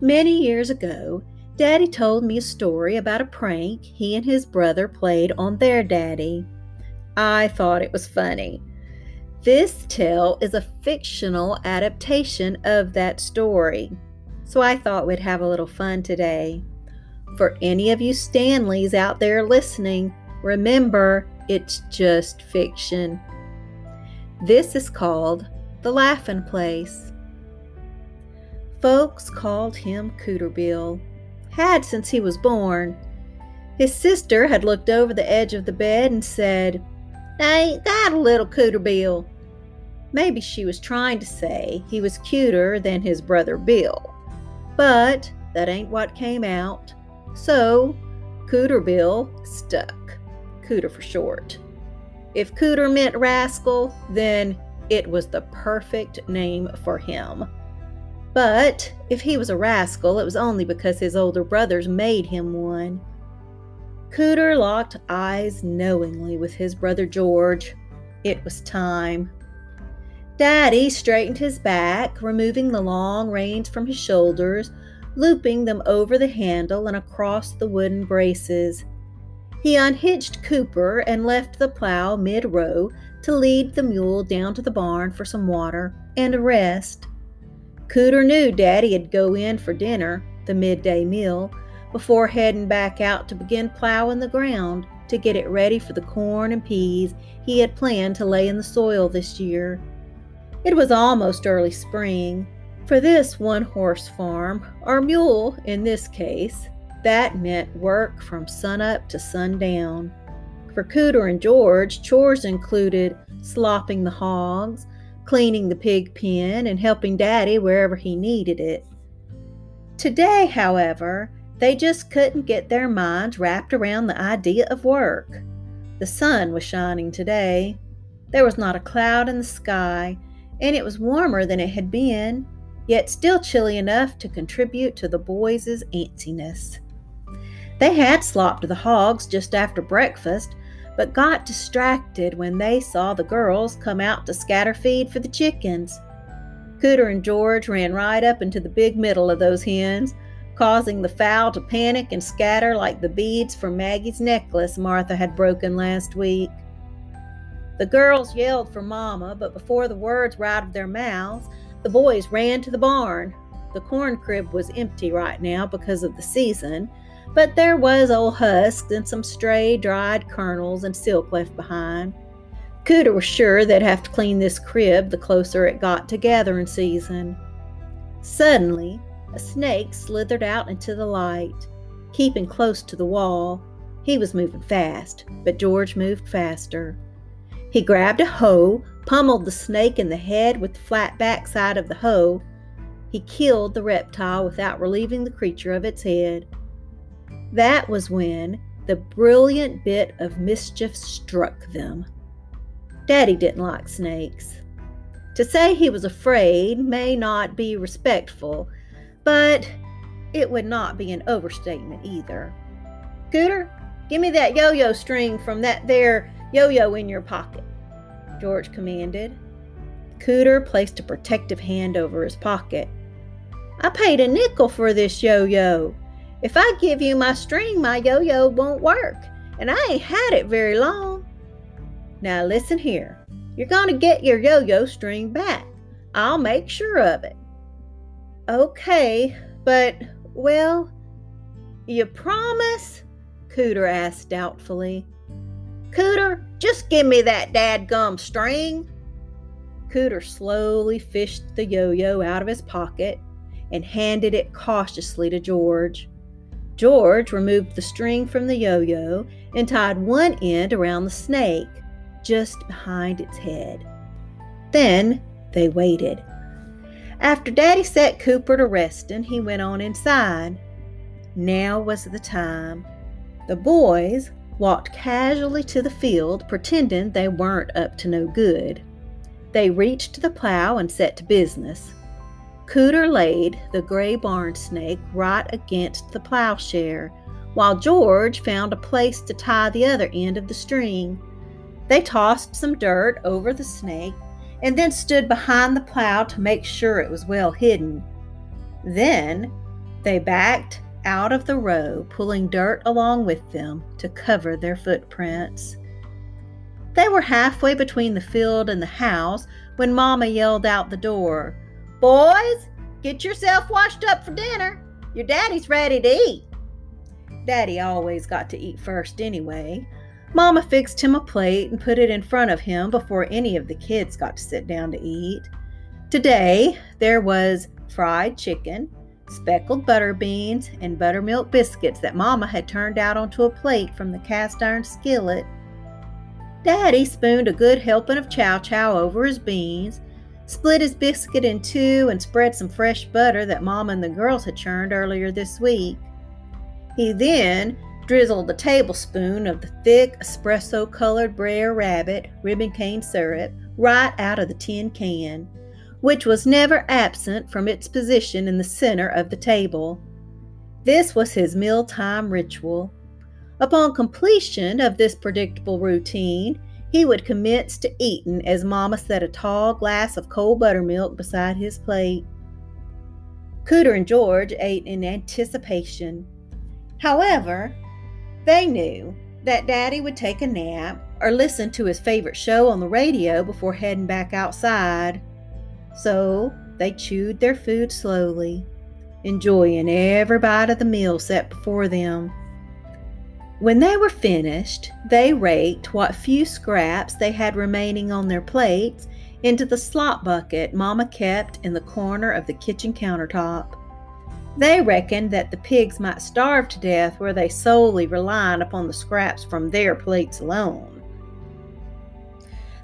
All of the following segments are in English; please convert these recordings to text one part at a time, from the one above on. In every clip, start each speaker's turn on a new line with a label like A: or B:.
A: Many years ago, Daddy told me a story about a prank he and his brother played on their daddy. I thought it was funny. This tale is a fictional adaptation of that story, so I thought we'd have a little fun today. For any of you Stanleys out there listening, remember it's just fiction. This is called The Laughing Place. Folks called him Cooter Bill, had since he was born. His sister had looked over the edge of the bed and said, Ain't that a little Cooter Bill? Maybe she was trying to say he was cuter than his brother Bill. But that ain't what came out. So, Cooter Bill stuck. Cooter for short. If Cooter meant rascal, then it was the perfect name for him. But if he was a rascal, it was only because his older brothers made him one. Cooter locked eyes knowingly with his brother George. It was time. Daddy straightened his back, removing the long reins from his shoulders, looping them over the handle and across the wooden braces. He unhitched Cooper and left the plow mid row to lead the mule down to the barn for some water and a rest. Cooter knew Daddy'd go in for dinner, the midday meal, before heading back out to begin plowing the ground to get it ready for the corn and peas he had planned to lay in the soil this year. It was almost early spring. For this one horse farm, or mule in this case, that meant work from sunup to sundown. For Cooter and George, chores included slopping the hogs, cleaning the pig pen, and helping Daddy wherever he needed it. Today, however, they just couldn't get their minds wrapped around the idea of work. The sun was shining today. There was not a cloud in the sky, and it was warmer than it had been, yet still chilly enough to contribute to the boys' antsiness. They had slopped the hogs just after breakfast, but got distracted when they saw the girls come out to scatter feed for the chickens. Cooter and George ran right up into the big middle of those hens, causing the fowl to panic and scatter like the beads from Maggie's necklace Martha had broken last week. The girls yelled for Mama, but before the words were out of their mouths, the boys ran to the barn. The corn crib was empty right now because of the season, but there was old husks and some stray dried kernels and silk left behind. Cooter was sure they'd have to clean this crib the closer it got to gathering season. Suddenly, a snake slithered out into the light, keeping close to the wall. He was moving fast, but George moved faster. He grabbed a hoe, pummeled the snake in the head with the flat backside of the hoe. He killed the reptile without relieving the creature of its head. That was when the brilliant bit of mischief struck them. Daddy didn't like snakes. To say he was afraid may not be respectful, but it would not be an overstatement either. Cooter, give me that yo yo string from that there yo yo in your pocket, George commanded. Cooter placed a protective hand over his pocket. I paid a nickel for this yo yo. If I give you my string, my yo yo won't work, and I ain't had it very long. Now listen here. You're going to get your yo yo string back. I'll make sure of it. Okay, but, well, you promise? Cooter asked doubtfully. Cooter, just give me that dadgum string. Cooter slowly fished the yo yo out of his pocket and handed it cautiously to George. George removed the string from the yo yo and tied one end around the snake, just behind its head. Then they waited. After Daddy set Cooper to resting, he went on inside. Now was the time. The boys walked casually to the field, pretending they weren't up to no good. They reached the plow and set to business. Cooter laid the gray barn snake right against the plowshare, while George found a place to tie the other end of the string. They tossed some dirt over the snake and then stood behind the plow to make sure it was well hidden. Then they backed out of the row, pulling dirt along with them to cover their footprints. They were halfway between the field and the house when Mama yelled out the door, Boys, get yourself washed up for dinner. Your daddy's ready to eat. Daddy always got to eat first anyway. Mama fixed him a plate and put it in front of him before any of the kids got to sit down to eat. Today, there was fried chicken, speckled butter beans, and buttermilk biscuits that Mama had turned out onto a plate from the cast iron skillet. Daddy spooned a good helping of chow chow over his beans, split his biscuit in two, and spread some fresh butter that Mama and the girls had churned earlier this week. He then drizzled a tablespoon of the thick espresso colored Brer Rabbit ribbon cane syrup right out of the tin can, which was never absent from its position in the center of the table. This was his mealtime ritual. Upon completion of this predictable routine, he would commence to eating as Mama set a tall glass of cold buttermilk beside his plate. Cooter and George ate in anticipation. However, they knew that Daddy would take a nap or listen to his favorite show on the radio before heading back outside. So they chewed their food slowly, enjoying every bite of the meal set before them. When they were finished, they raked what few scraps they had remaining on their plates into the slop bucket Mama kept in the corner of the kitchen countertop. They reckoned that the pigs might starve to death were they solely relying upon the scraps from their plates alone.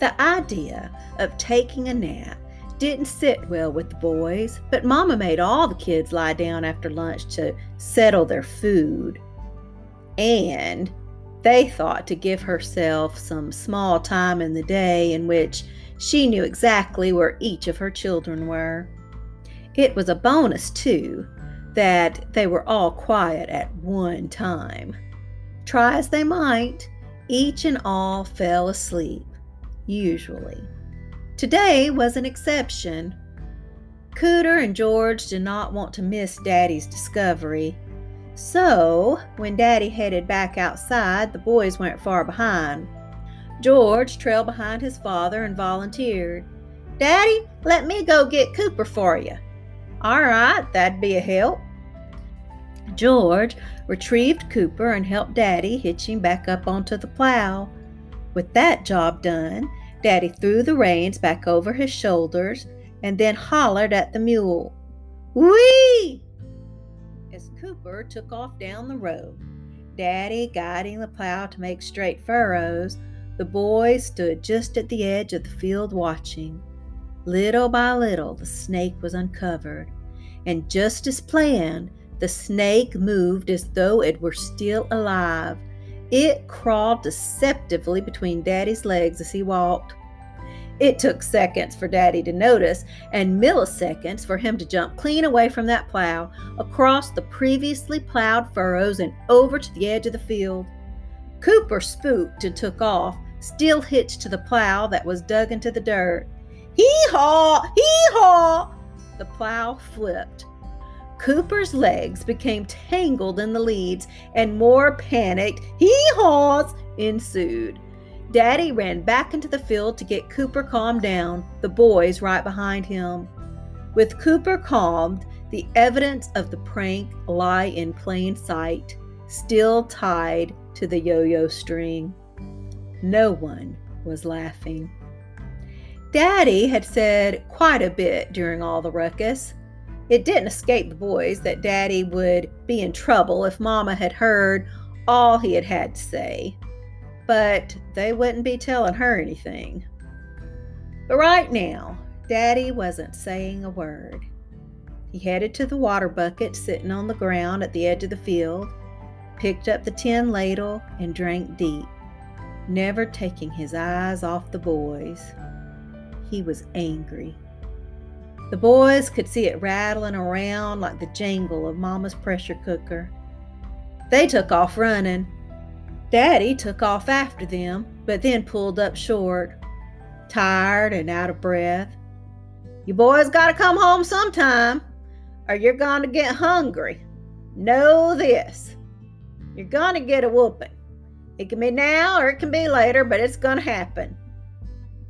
A: The idea of taking a nap didn't sit well with the boys, but Mama made all the kids lie down after lunch to settle their food. And they thought to give herself some small time in the day in which she knew exactly where each of her children were. It was a bonus, too, that they were all quiet at one time. Try as they might, each and all fell asleep, usually. Today was an exception. Cooter and George did not want to miss Daddy's discovery, so when Daddy headed back outside, the boys weren't far behind. George trailed behind his father and volunteered. Daddy, let me go get Cooper for you. All right, that'd be a help. George retrieved Cooper and helped Daddy hitch him back up onto the plow. With that job done, Daddy threw the reins back over his shoulders and then hollered at the mule. Whee! Took off down the road, Daddy guiding the plow to make straight furrows, the boys stood just at the edge of the field watching. Little by little, the snake was uncovered, and just as planned, the snake moved as though it were still alive. It crawled deceptively between Daddy's legs as he walked. It took seconds for Daddy to notice and milliseconds for him to jump clean away from that plow, across the previously plowed furrows, and over to the edge of the field. Cooper spooked and took off, still hitched to the plow that was dug into the dirt. Hee haw! Hee haw! The plow flipped. Cooper's legs became tangled in the leads, and more panicked hee haws ensued. Daddy ran back into the field to get Cooper calmed down, the boys right behind him. With Cooper calmed, the evidence of the prank lie in plain sight, still tied to the yo yo string. No one was laughing. Daddy had said quite a bit during all the ruckus. It didn't escape the boys that Daddy would be in trouble if Mama had heard all he had had to say, but they wouldn't be telling her anything. But right now, Daddy wasn't saying a word. He headed to the water bucket sitting on the ground at the edge of the field, picked up the tin ladle, and drank deep, never taking his eyes off the boys. He was angry. The boys could see it rattling around like the jangle of Mama's pressure cooker. They took off running. Daddy took off after them, but then pulled up short. tired and out of breath. You boys got to come home sometime, or you're going to get hungry. Know this you're going to get a whooping. It can be now or it can be later, but it's going to happen.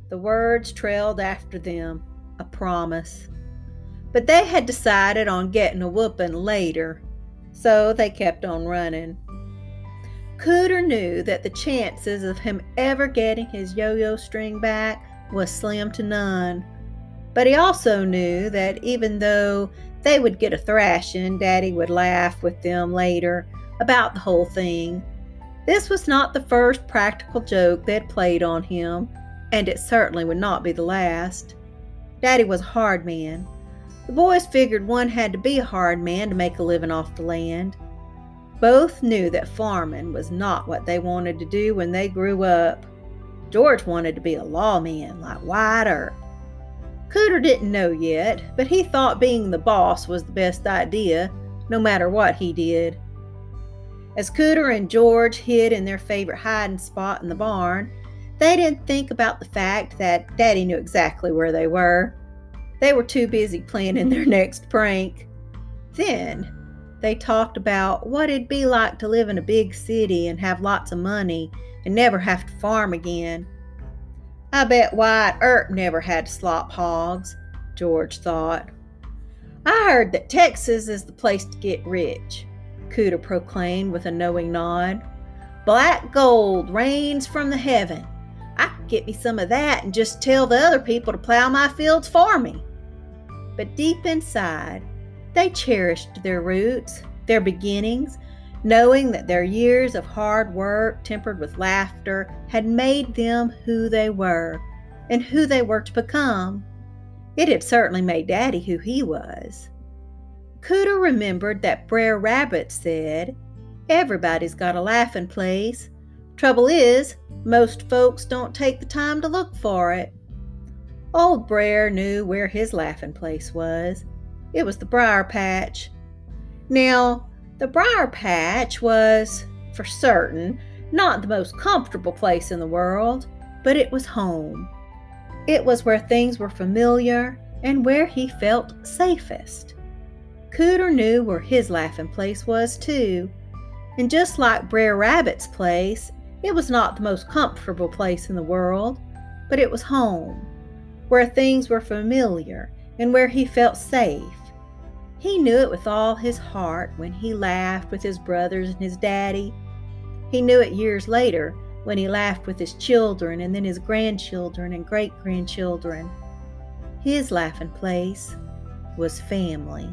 A: The words trailed after them, a promise. But they had decided on getting a whooping later, so they kept on running. Cooter knew that the chances of him ever getting his yo yo string back was slim to none. But he also knew that even though they would get a thrashing, Daddy would laugh with them later about the whole thing. This was not the first practical joke they had played on him, and it certainly would not be the last. Daddy was a hard man. The boys figured one had to be a hard man to make a living off the land. Both knew that farming was not what they wanted to do when they grew up. George wanted to be a lawman like Wyatt. Cooter didn't know yet, but he thought being the boss was the best idea, no matter what he did. As Cooter and George hid in their favorite hiding spot in the barn, they didn't think about the fact that Daddy knew exactly where they were. They were too busy planning their next prank. Then they talked about what it'd be like to live in a big city and have lots of money and never have to farm again. I bet Wyatt Earp never had to slop hogs, George thought. I heard that Texas is the place to get rich, Cooter proclaimed with a knowing nod. Black gold rains from the heaven. I could get me some of that and just tell the other people to plow my fields for me. But deep inside, they cherished their roots, their beginnings, knowing that their years of hard work, tempered with laughter, had made them who they were and who they were to become. It had certainly made Daddy who he was. Cooter remembered that Brer Rabbit said, Everybody's got a laughing place. Trouble is, most folks don't take the time to look for it. Old Brer knew where his laughing place was. It was the briar patch. Now, the briar patch was, for certain, not the most comfortable place in the world, but it was home. It was where things were familiar and where he felt safest. Cooter knew where his laughing place was, too. And just like Brer Rabbit's place, it was not the most comfortable place in the world, but it was home, where things were familiar and where he felt safe. He knew it with all his heart when he laughed with his brothers and his daddy. He knew it years later when he laughed with his children and then his grandchildren and great grandchildren. His laughing place was family.